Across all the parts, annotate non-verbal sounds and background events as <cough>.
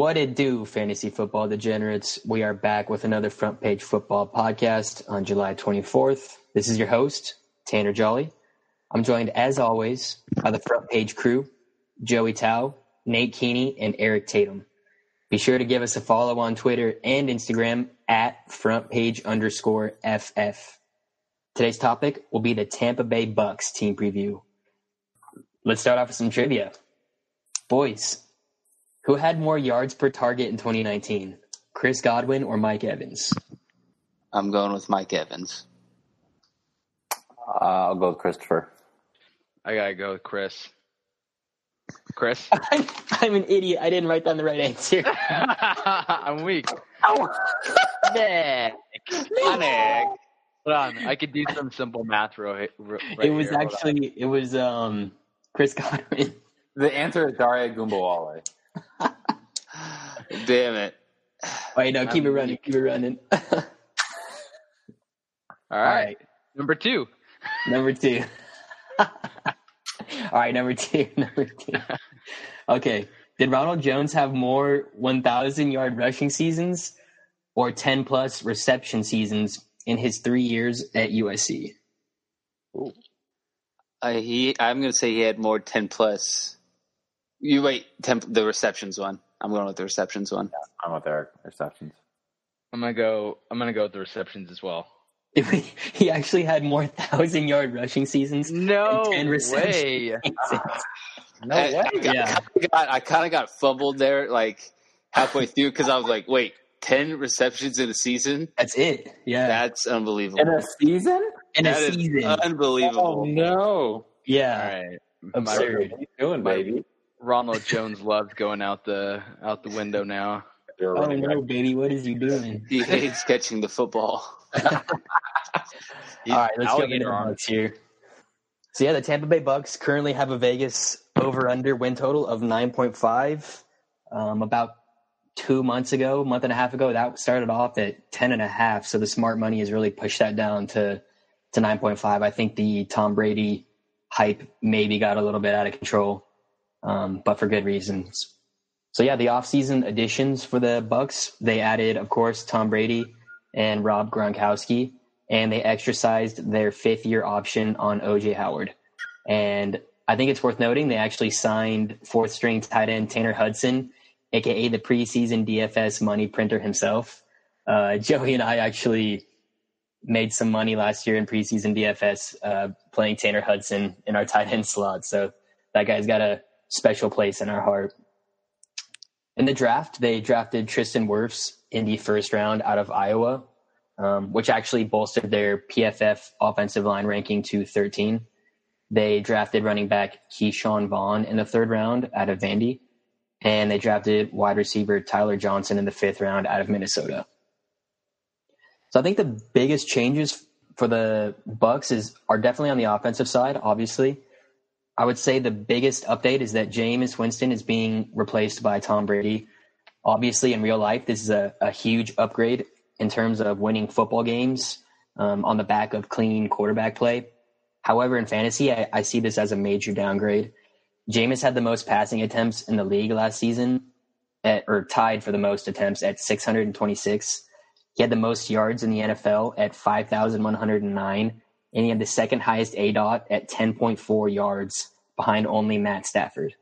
What it do, fantasy football degenerates? We are back with another front page football podcast on July 24th. This is your host, Tanner Jolly. I'm joined, as always, by the front page crew Joey Tao, Nate Keeney, and Eric Tatum. Be sure to give us a follow on Twitter and Instagram at front page underscore FF. Today's topic will be the Tampa Bay Bucks team preview. Let's start off with some trivia. Boys, who had more yards per target in 2019? Chris Godwin or Mike Evans? I'm going with Mike Evans. Uh, I'll go with Christopher. I gotta go with Chris. Chris, <laughs> I'm, I'm an idiot. I didn't write down the right answer. <laughs> I'm weak. Nick, Nick. hold on. I could do some simple math right, right it was here. Actually it was um Chris Godwin. The answer is Dare Ogunbowale. <laughs> Damn it. Wait, no, keep it running, keep it running. <laughs> all All right. right, Number two. number two. <laughs> All right, number two, number two. Okay, did Ronald Jones have more 1,000 yard rushing seasons or 10 plus reception seasons in his three years at USC? Uh, he, I'm going to say he had more 10 plus. You wait, 10, the receptions one. I'm going with the receptions one. Yeah, I'm with Eric. Receptions. I'm gonna go. I'm gonna go with the receptions as well. <laughs> He actually had more thousand yard rushing seasons. No And 10 receptions. way. <laughs> <laughs> No I, way. I, got- Yeah. I got, kind of got fumbled there, like halfway through, because I was like, wait, 10 receptions in a season? That's it. Yeah, That's unbelievable. In a season? in a season. unbelievable. Oh no! Yeah, right. absurd. What are you doing, baby? Ronald Jones loves going out the out the window now. You're a Oh no, baby, what is he doing? He hates catching the football. <laughs> All right, let's go into the arms. Here. So yeah, the Tampa Bay Bucks currently have a Vegas over/under win total of nine point five. Um, about two months ago, month and a half ago, that started off at ten and a half. So the smart money has really pushed that down to to nine point five. I think the Tom Brady hype maybe got a little bit out of control, um, but for good reasons. So yeah, the offseason additions for the Bucks, they added, of course, Tom Brady and Rob Gronkowski, and they exercised their fifth year option on OJ Howard. And I think it's worth noting they actually signed fourth string tight end Tanner Hudson, aka the preseason DFS money printer himself. Uh, <laughs> Joey and I actually made some money last year in preseason DFS uh, playing Tanner Hudson in our tight end slot. So that guy's got a special place in our heart. In the draft, they drafted Tristan Wirfs in the first round out of Iowa, um, which actually bolstered their PFF offensive line ranking to 13. They drafted running back Ke'Shawn Vaughn in the third round out of Vandy, and they drafted wide receiver Tyler Johnson in the fifth round out of Minnesota. So I think the biggest changes for the Bucks is are definitely on the offensive side. Obviously, I would say the biggest update is that Jameis Winston is being replaced by Tom Brady. Obviously, in real life, this is a, a huge upgrade in terms of winning football games um, on the back of clean quarterback play. However, in fantasy, I, I see this as a major downgrade. Jameis had the most passing attempts in the league last season, at, or tied for the most attempts at 626. He had the most yards in the NFL at 5,109, and he had the second highest aDOT at 10.4 yards behind only Matt Stafford.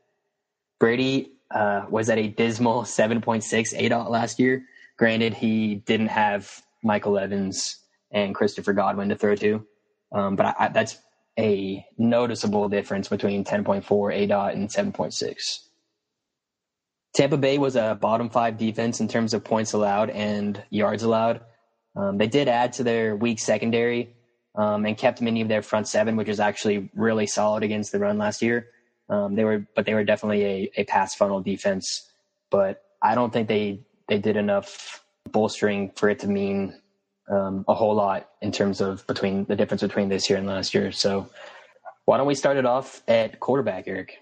Brady uh, was at a dismal 7.6 aDOT last year. Granted, he didn't have Michael Evans and Christopher Godwin to throw to, um, but I, I, that's a noticeable difference between 10.4 aDOT and 7.6. Tampa Bay was a bottom five defense in terms of points allowed and yards allowed. Um, they did add to their weak secondary um, and kept many of their front seven, which is actually really solid against the run last year. Um, they were, but they were definitely a, a pass funnel defense. But I don't think they they did enough bolstering for it to mean um, a whole lot in terms of between the difference between this year and last year. So why don't we start it off at quarterback, Eric?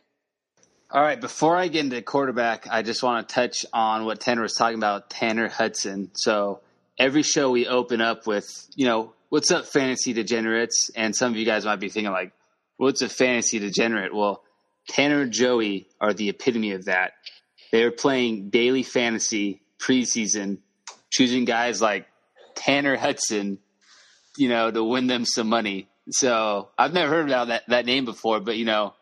All right, before I get into quarterback, I just want to touch on what Tanner was talking about, Tanner Hudson. So every show we open up with, you know, what's up, fantasy degenerates? And some of you guys might be thinking, like, what's a fantasy degenerate? Well, Tanner and Joey are the epitome of that. they were playing daily fantasy preseason, choosing guys like Tanner Hudson, you know, to win them some money. So I've never heard about that, that name before, but you know,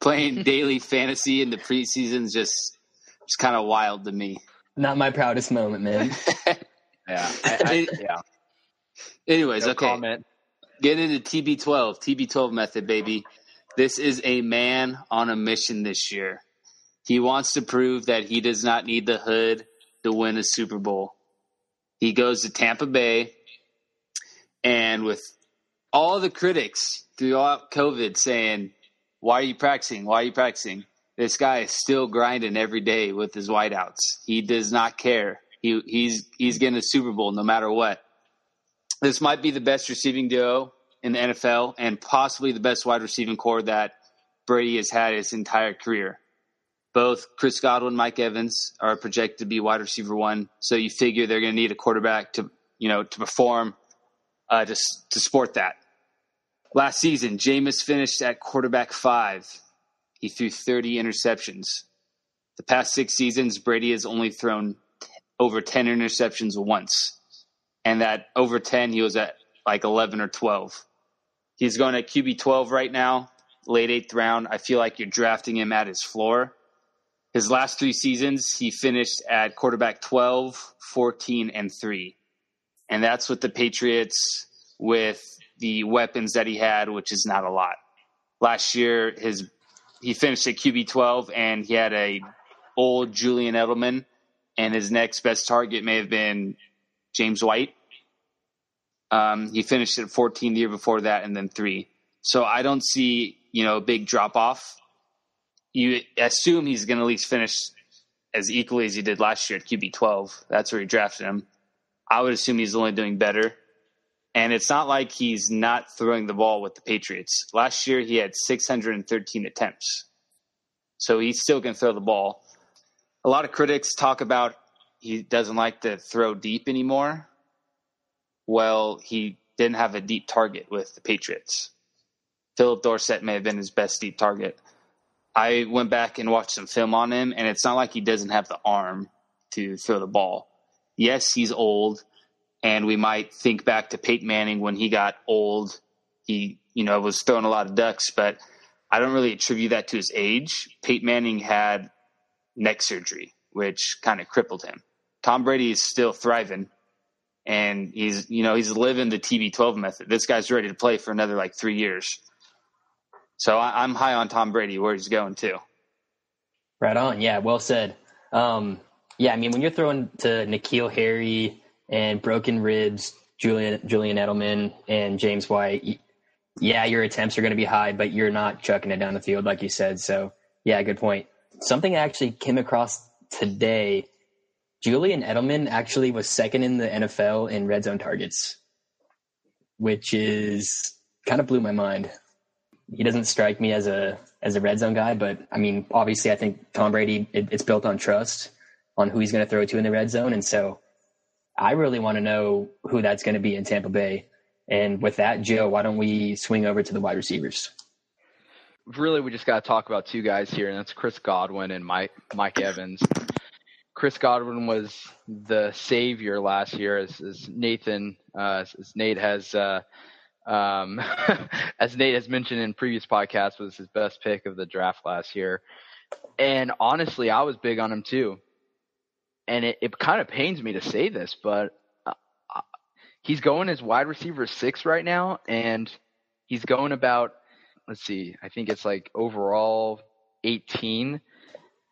playing <laughs> daily fantasy in the preseason is just just kind of wild to me. Not my proudest moment, man. <laughs> Yeah. I, I, yeah. Anyways, No okay. comment. Get into TB12, TB12 method, baby. This is a man on a mission this year. He wants to prove that he does not need the hood to win a Super Bowl. He goes to Tampa Bay, and with all the critics throughout COVID saying, Why are you practicing? Why are you practicing? This guy is still grinding every day with his whiteouts. He does not care. He, he's he's getting a Super Bowl no matter what. This might be the best receiving duo in the NFL and possibly the best wide receiving corps that Brady has had his entire career. Both Chris Godwin, and Mike Evans are projected to be wide receiver one, so you figure they're going to need a quarterback to you know to perform uh, to to support that. Last season, Jameis finished at quarterback five. He threw 30 interceptions. The past six seasons, Brady has only thrown t- over 10 interceptions once. And that over 10, he was at like 11 or 12. He's going at QB 12 right now, late eighth round. I feel like you're drafting him at his floor. His last three seasons, he finished at quarterback 12, 14, and 3. And that's with the Patriots with the weapons that he had, which is not a lot. Last year, his he finished at QB 12 and he had a old Julian Edelman and his next best target may have been James White. Um, he finished at 14 the year before that and then three. So I don't see, you know, a big drop off. You assume he's going to at least finish as equally as he did last year at QB 12. That's where he drafted him. I would assume he's only doing better. And it's not like he's not throwing the ball with the Patriots. Last year, he had 613 attempts. So he still can throw the ball. A lot of critics talk about he doesn't like to throw deep anymore. Well, he didn't have a deep target with the Patriots. Phillip Dorsett may have been his best deep target. I went back and watched some film on him, and it's not like he doesn't have the arm to throw the ball. Yes, he's old, and we might think back to Peyton Manning when he got old. He, you know, was throwing a lot of ducks, but I don't really attribute that to his age. Peyton Manning had neck surgery, which kind of crippled him. Tom Brady is still thriving, and he's, you know, he's living the TB12 method. This guy's ready to play for another like three years. So I, I'm high on Tom Brady where he's going too. Right on. Yeah, well said. Um, yeah, I mean, when you're throwing to N'Keal Harry and broken ribs, Julian Julian Edelman and James White, yeah, your attempts are going to be high, but you're not chucking it down the field like you said. So, yeah, good point. Something I actually came across today. Julian Edelman actually was second in the NFL in red zone targets, which is kind of blew my mind. He doesn't strike me as a as a red zone guy, but I mean, obviously, I think Tom Brady it, it's built on trust on who he's going to throw to in the red zone, and so I really want to know who that's going to be in Tampa Bay. And with that, Joe, why don't we swing over to the wide receivers? Really, we just got to talk about two guys here, and that's Chris Godwin and Mike Mike Evans. Chris Godwin was the savior last year, as, as Nathan, uh, as Nate has, uh, um, <laughs> as Nate has mentioned in previous podcasts, was his best pick of the draft last year. And honestly, I was big on him too. And it, it kind of pains me to say this, but uh, uh, he's going as wide receiver six right now, and he's going about, let's see, I think it's like overall 18,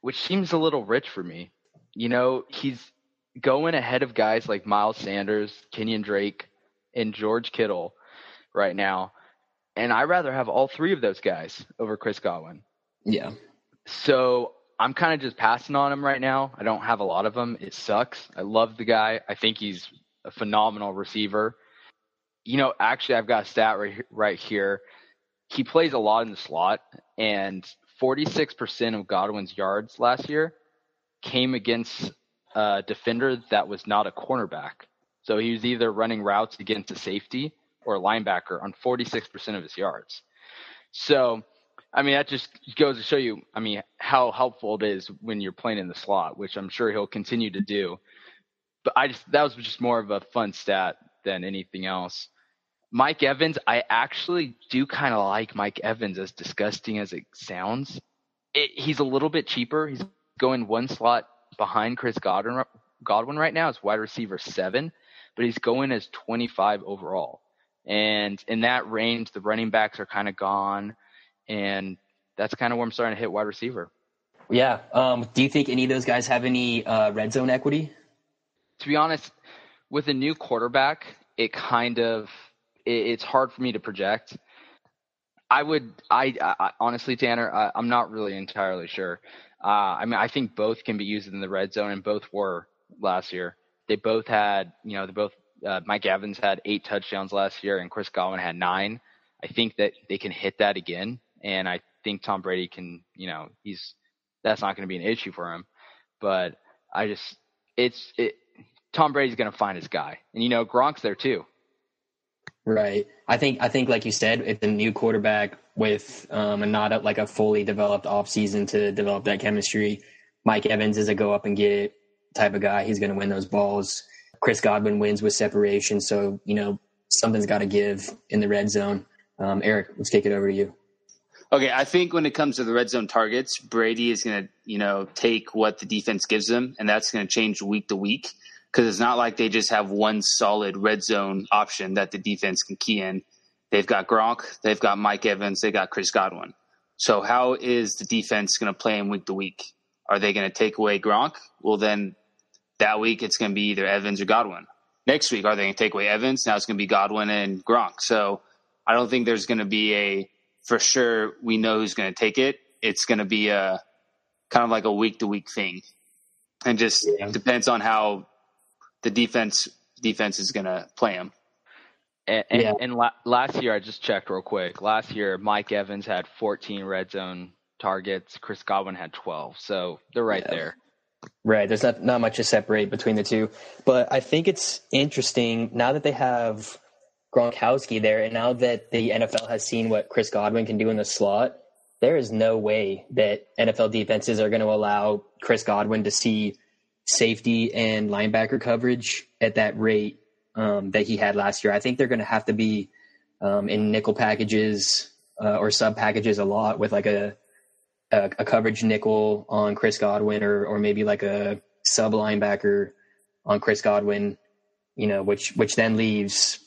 which seems a little rich for me. You know, he's going ahead of guys like Miles Sanders, Kenyan Drake, and George Kittle right now. And I'd rather have all three of those guys over Chris Godwin. Yeah, So I'm kind of just passing on him right now. I don't have a lot of them. It sucks. I love the guy. I think he's a phenomenal receiver. You know, actually, I've got a stat right, right here. He plays a lot in the slot, and 46% of Godwin's yards last year came against a defender that was not a cornerback. So he was either running routes against a safety or a linebacker on 46% of his yards. So I mean, that just goes to show you, I mean, how helpful it is when you're playing in the slot, which I'm sure he'll continue to do. But I just, that was just more of a fun stat than anything else. Mike Evans, I actually do kind of like Mike Evans, as disgusting as it sounds. It, he's a little bit cheaper. He's going one slot behind Chris Godwin, Godwin right now as wide receiver seven, but he's going as 25 overall. And in that range, the running backs are kind of gone, and that's kind of where I'm starting to hit wide receiver. Yeah. Um, do you think any of those guys have any uh, red zone equity? To be honest, with a new quarterback, it kind of it, it's hard for me to project. I would, I, I honestly, Tanner, I, am not really entirely sure. Uh, I mean, I think both can be used in the red zone, and both were last year. They both had, you know, they both. Uh, Mike Evans had eight touchdowns last year, and Chris Godwin had nine. I think that they can hit that again, and I think Tom Brady can. You know, he's that's not going to be an issue for him. But I just, it's it. Tom Brady's going to find his guy, and you know, Gronk's there too. Right. I think I think like you said, if the new quarterback with um, a not a, like a fully developed offseason to develop that chemistry, Mike Evans is a go up and get it type of guy. He's going to win those balls. Chris Godwin wins with separation, so you know something's got to give in the red zone. Um, Eric, let's kick it over to you. Okay, I think when it comes to the red zone targets, Brady is going to you know take what the defense gives them, and that's going to change week to week because it's not like they just have one solid red zone option that the defense can key in. They've got Gronk, they've got Mike Evans, they've got Chris Godwin. So how is the defense going to play in week to week? Are they going to take away Gronk? Well, then that week it's going to be either Evans or Godwin. Next week, are they going to take away Evans? Now it's going to be Godwin and Gronk. So I don't think there's going to be a for sure we know who's going to take it. It's going to be a kind of like a week to week thing, and just yeah. depends on how the defense defense is going to play him. And, and, yeah. and la- last year, I just checked real quick. Last year, Mike Evans had 14 red zone targets. Chris Godwin had 12. So they're right yeah. there. Right. There's not, not much to separate between the two. But I think it's interesting now that they have Gronkowski there, and now that the NFL has seen what Chris Godwin can do in the slot, there is no way that NFL defenses are going to allow Chris Godwin to see safety and linebacker coverage at that rate um, that he had last year. I think they're going to have to be um, in nickel packages uh, or sub packages a lot with like a, a, a coverage nickel on Chris Godwin or or maybe like a sub linebacker on Chris Godwin. You know, which which then leaves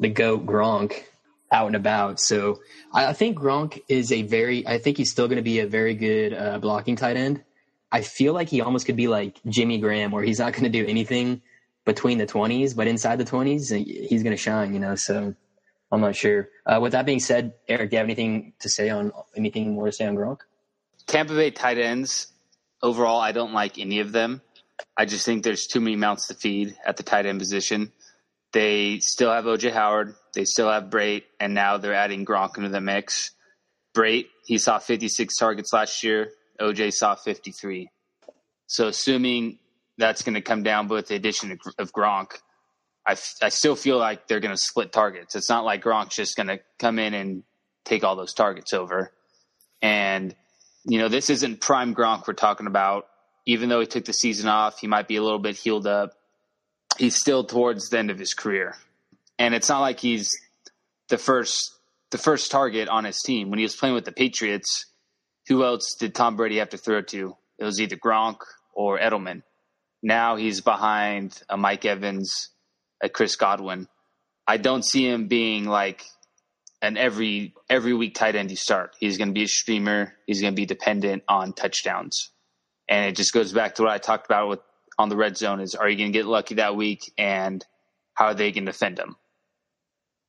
the goat Gronk out and about. So I, I think Gronk is a very. I think he's still going to be a very good uh, blocking tight end. I feel like he almost could be like Jimmy Graham, where he's not going to do anything between the 20s, but inside the 20s, he's going to shine, you know. So I'm not sure. Uh, with that being said, Eric, do you have anything to say on anything more to say on Gronk? Tampa Bay tight ends, overall, I don't like any of them. I just think there's too many mouths to feed at the tight end position. They still have OJ Howard, they still have Brate, and now they're adding Gronk into the mix. Brate, he saw 56 targets last year. OJ saw 53. So assuming that's going to come down with the addition of Gronk, I, I still feel like they're going to split targets. It's not like Gronk's just going to come in and take all those targets over. And, you know, this isn't prime Gronk we're talking about. Even though he took the season off, he might be a little bit healed up. He's still towards the end of his career. And it's not like he's the first the first target on his team. When he was playing with the Patriots, who else did Tom Brady have to throw to? It was either Gronk or Edelman. Now he's behind a Mike Evans, a Chris Godwin. I don't see him being like an every every week tight end you start. He's going to be a streamer. He's going to be dependent on touchdowns, and it just goes back to what I talked about with on the red zone: is are you going to get lucky that week, and how are they going to defend him?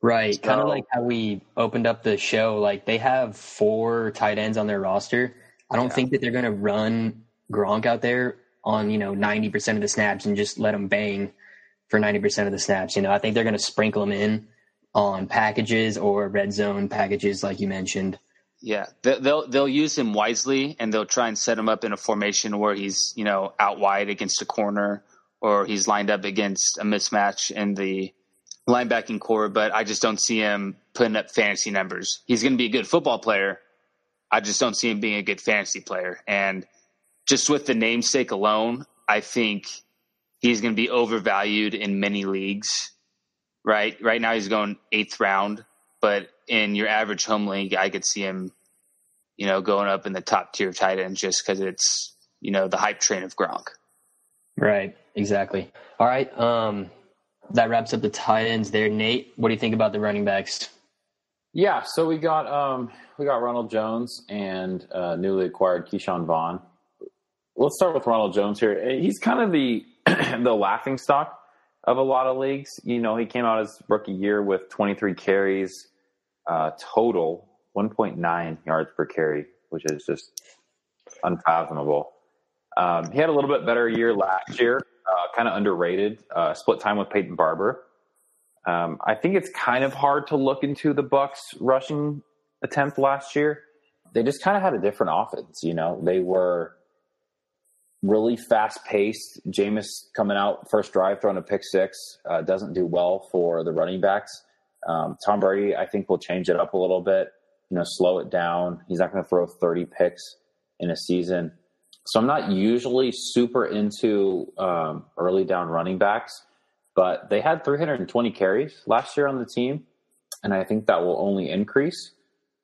Right. So, kind of like how we opened up the show. Like they have four tight ends on their roster. I don't yeah. think that they're going to run Gronk out there on, you know, 90% of the snaps and just let him bang for 90% of the snaps. You know, I think they're going to sprinkle him in on packages or red zone packages, like you mentioned. Yeah, they'll they'll use him wisely, and they'll try and set him up in a formation where he's you know out wide against a corner, or he's lined up against a mismatch in the linebacking corps, but I just don't see him putting up fantasy numbers. He's going to be a good football player, I just don't see him being a good fantasy player. And just with the namesake alone, I think he's going to be overvalued in many leagues. Right, right now he's going eighth round, but in your average home league, I could see him, you know, going up in the top tier tight ends just because it's you know the hype train of Gronk. Right, exactly. All right, um, that wraps up the tight ends there. Nate, what do you think about the running backs? Yeah, so we got um, we got Ronald Jones and uh, newly acquired Ke'Shawn Vaughn. Let's start with Ronald Jones here. He's kind of the <clears throat> the laughing stock of a lot of leagues. You know, he came out his rookie year with 23 carries uh, total, 1.9 yards per carry, which is just unfathomable. Um, he had a little bit better year last year, uh, kind of underrated. Uh, split time with Peyton Barber. Um, I think it's kind of hard to look into the Bucks rushing attempt last year. They just kind of had a different offense. You know, they were really fast paced. Jameis coming out first drive throwing a pick six uh, doesn't do well for the running backs. Um, Tom Brady, I think, will change it up a little bit. You know, slow it down. He's not going to throw 30 picks in a season. So I'm not usually super into um, early down running backs, but they had 320 carries last year on the team, and I think that will only increase.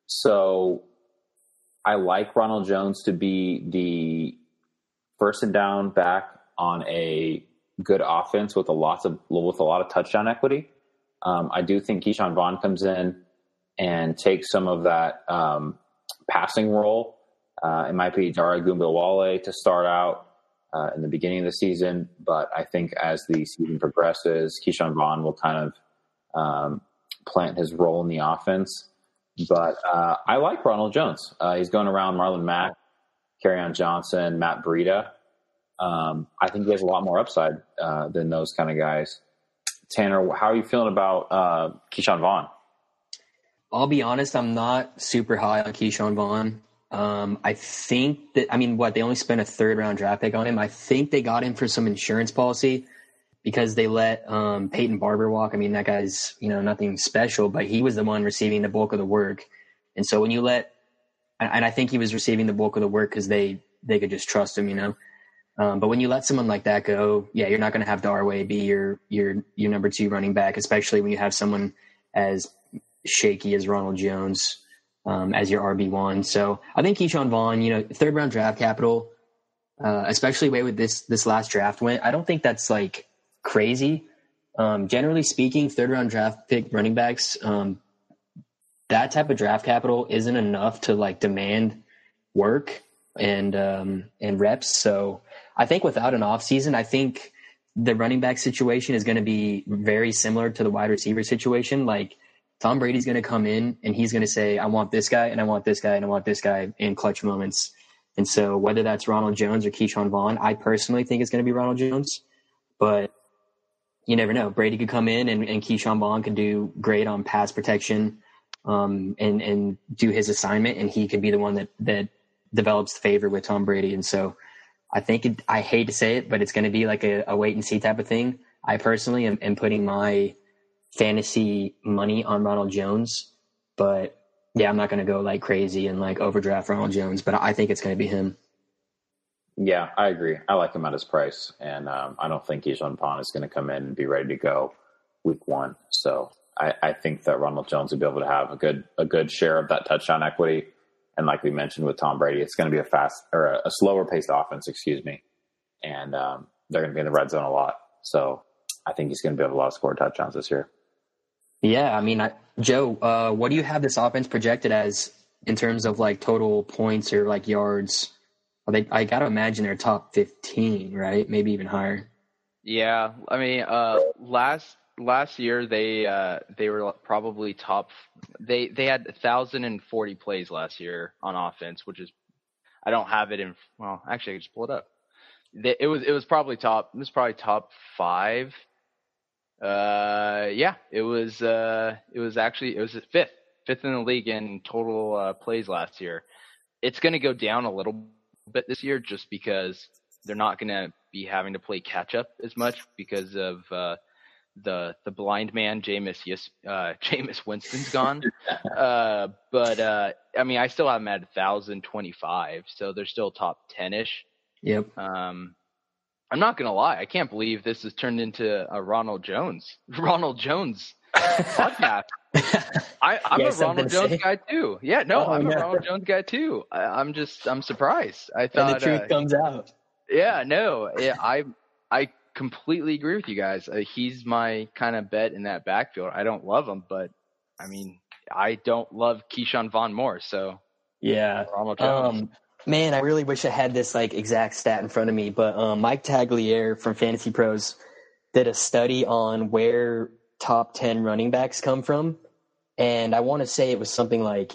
So I like Ronald Jones to be the first and down back on a good offense with a lots of with a lot of touchdown equity. Um, I do think Ke'Shawn Vaughn comes in and takes some of that um, passing role uh, it might be Dare Ogunbowale to start out uh, in the beginning of the season, but I think as the season progresses, Ke'Shawn Vaughn will kind of um, plant his role in the offense. But uh, I like Ronald Jones. Uh, he's going around Marlon Mack, on Johnson, Matt Breida. Um, I think he has a lot more upside uh, than those kind of guys. Tanner, how are you feeling about uh, Ke'Shawn Vaughn? I'll be honest, I'm not super high on Ke'Shawn Vaughn. Um, I think that I mean, what they only spent a third round draft pick on him. I think they got him for some insurance policy because they let um, Peyton Barber walk. I mean, that guy's you know nothing special, but he was the one receiving the bulk of the work. And so when you let, and I think he was receiving the bulk of the work because they they could just trust him, you know. Um, but when you let someone like that go, yeah, you're not going to have Darway be your your your number two running back, especially when you have someone as shaky as Ronald Jones um, as your RB one. So I think Ke'Shawn Vaughn, you know, third round draft capital, uh, especially way with this this last draft went. I don't think that's like crazy. Um, generally speaking, third round draft pick running backs, um, that type of draft capital isn't enough to like demand work and um, and reps. So I think without an off season, I think the running back situation is going to be very similar to the wide receiver situation. Like Tom Brady's going to come in and he's going to say, I want this guy and I want this guy and I want this guy in clutch moments. And so whether that's Ronald Jones or Ke'Shawn Vaughn, I personally think it's going to be Ronald Jones, but you never know. Brady could come in and, and Ke'Shawn Vaughn could do great on pass protection, um, and, and do his assignment. And he could be the one that, that develops the favor with Tom Brady. And so I think it, I hate to say it, but it's going to be like a, a wait and see type of thing. I personally am, am putting my, fantasy money on Ronald Jones, but yeah, I'm not going to go like crazy and like overdraft Ronald Jones, but I think it's going to be him. Yeah, I agree. I like him at his price, and um, I don't think Ke'Shawn Vaughn is going to come in and be ready to go week one. So I, I, think that Ronald Jones will be able to have a good a good share of that touchdown equity. And like we mentioned with Tom Brady, it's going to be a fast or a, a slower paced offense, excuse me, and um, they're going to be in the red zone a lot. So I think he's going to be able to score touchdowns this year. Yeah, I mean, I, Joe, uh, what do you have this offense projected as in terms of like total points or like yards? They, I got to imagine they're top fifteen, right? Maybe even higher. Yeah, I mean, uh, last last year they uh, they were probably top. They they had thousand and forty plays last year on offense, which is I don't have it in. Well, actually, I could just pull it up. It was it was probably top. It was probably top five uh, yeah, it was. Uh, it was actually it was fifth, fifth in the league in total uh, plays last year. It's going to go down a little bit this year just because they're not going to be having to play catch up as much because of uh, the the blind man, Jameis yes, uh, <laughs> Jameis Winston's gone. <laughs> uh, but uh, I mean, I still have him at 1,025, so they're still top 10 ish. Yep. Um, I'm not gonna lie, I can't believe this has turned into a Ronald Jones, <laughs> Ronald Jones podcast. <laughs> I, I'm You a Ronald Jones say? guy too. Yeah, no, Oh, I'm no. a Ronald Jones guy too. I, I'm just, I'm surprised. I And the truth uh, comes out. yeah, no, yeah, I, I completely agree with you guys. Uh, he's my kind of bet in that backfield. I don't love him, but I mean, I don't love Ke'Shawn Vaughn more. So Yeah. Ronald Jones. Um, man, I really wish I had this like exact stat in front of me. But um, Mike Tagliere from Fantasy Pros did a study on where top ten running backs come from, and I want to say it was something like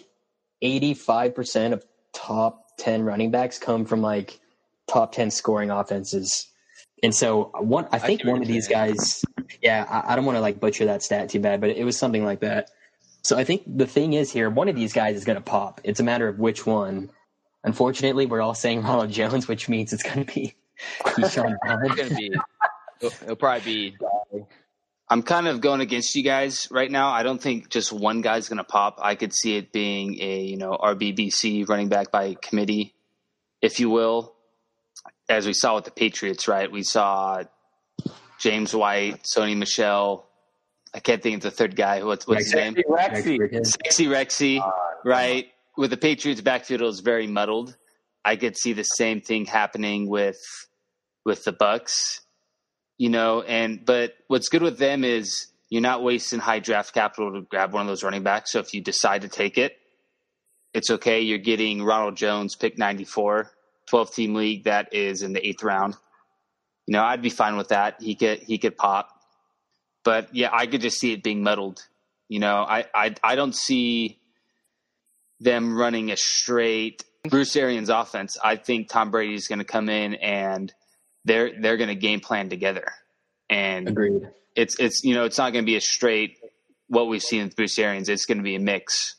eighty-five percent of top ten running backs come from like top ten scoring offenses. And so one, I think what one of these guys, yeah, I, I don't want to like butcher that stat too bad, but it was something like that. So I think the thing is here, one of these guys is going to pop. It's a matter of which one. Unfortunately, we're all saying Ronald Jones, which means it's going to be Ke'Shawn <laughs> it's gonna be, it'll, it'll probably be. I'm kind of going against you guys right now. I don't think just one guy's going to pop. I could see it being a you know RBBC running back by committee, if you will, as we saw with the Patriots. Right, we saw James White, Sony Michel. I can't think of the third guy. What's what's his Rex- name? Rexy. Sexy Rexy. Uh, right. With the Patriots backfield was very muddled. I could see the same thing happening with with the Bucks. You know, and but what's good with them is you're not wasting high draft capital to grab one of those running backs. So if you decide to take it, it's okay. You're getting Ronald Jones, pick 94, 12 team league that is in the eighth round. You know, I'd be fine with that. He could he could pop. But yeah, I could just see it being muddled. You know, I I, I don't see them running a straight Bruce Arians offense. I think Tom Brady's going to come in and they're they're going to game plan together. And Agreed. it's it's you know it's not going to be a straight what we've seen with Bruce Arians. It's going to be a mix.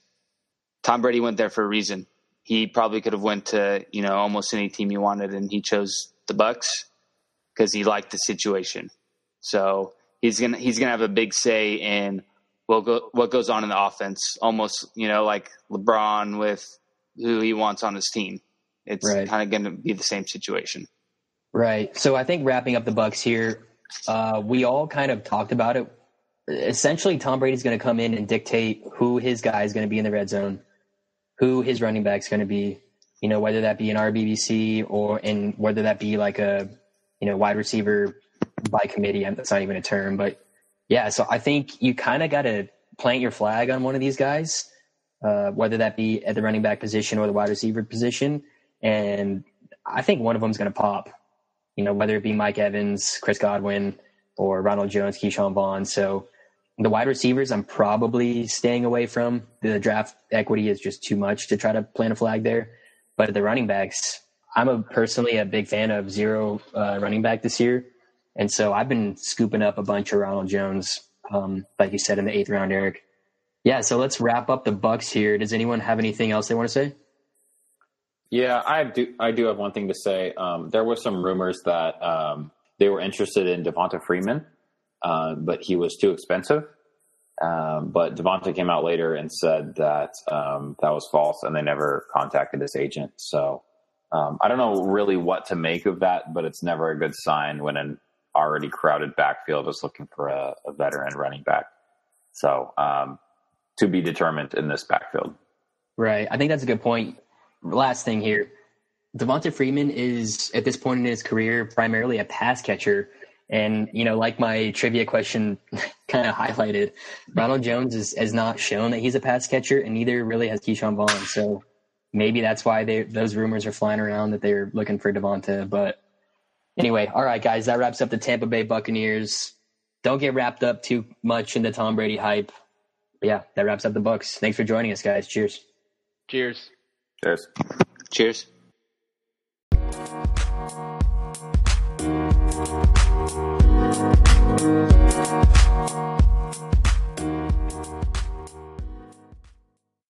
Tom Brady went there for a reason. He probably could have went to you know almost any team he wanted, and he chose the Bucks because he liked the situation. So he's gonna he's gonna have a big say in what go, what goes on in the offense. Almost you know like LeBron with who he wants on his team. It's Right. kind of going to be the same situation. Right. So I think wrapping up the Bucks here, uh, we all kind of talked about it. Essentially, Tom Brady's going to come in and dictate who his guy is going to be in the red zone, who his running back is going to be. You know, whether that be an RBBC or in whether that be like a you know wide receiver by committee. That's not even a term, but yeah. So I think you kind of got to plant your flag on one of these guys, uh, whether that be at the running back position or the wide receiver position, and I think one of them's going to pop you know, whether it be Mike Evans, Chris Godwin, or Ronald Jones, Ke'Shawn Vaughn. So the wide receivers, I'm probably staying away from. The draft equity is just too much to try to plant a flag there. But the running backs, I'm a personally a big fan of zero uh, running back this year, and so I've been scooping up a bunch of Ronald Jones, um, like you said in the eighth round, Eric. Yeah, so let's wrap up the Bucks here. Does anyone have anything else they want to say? Yeah, I do. I do have one thing to say. Um, there were some rumors that um, they were interested in Devonta Freeman, uh, but he was too expensive. Um, but Devonta came out later and said that um, that was false, and they never contacted his agent. So um, I don't know really what to make of that, but it's never a good sign when an already crowded backfield is looking for a, a veteran running back. So um, to be determined in this backfield. Right. I think that's a good point. Last thing here. Devonta Freeman is at this point in his career primarily a pass catcher. And, you know, like my trivia question <laughs> kind of highlighted, Ronald Jones is, has not shown that he's a pass catcher, and neither really has Ke'Shawn Vaughn. So maybe that's why they, those rumors are flying around that they're looking for Devonta. But anyway, all right, guys, that wraps up the Tampa Bay Buccaneers. Don't get wrapped up too much in the Tom Brady hype. But yeah, that wraps up the Bucks. Thanks for joining us, guys. Cheers. Cheers. Cheers. Cheers.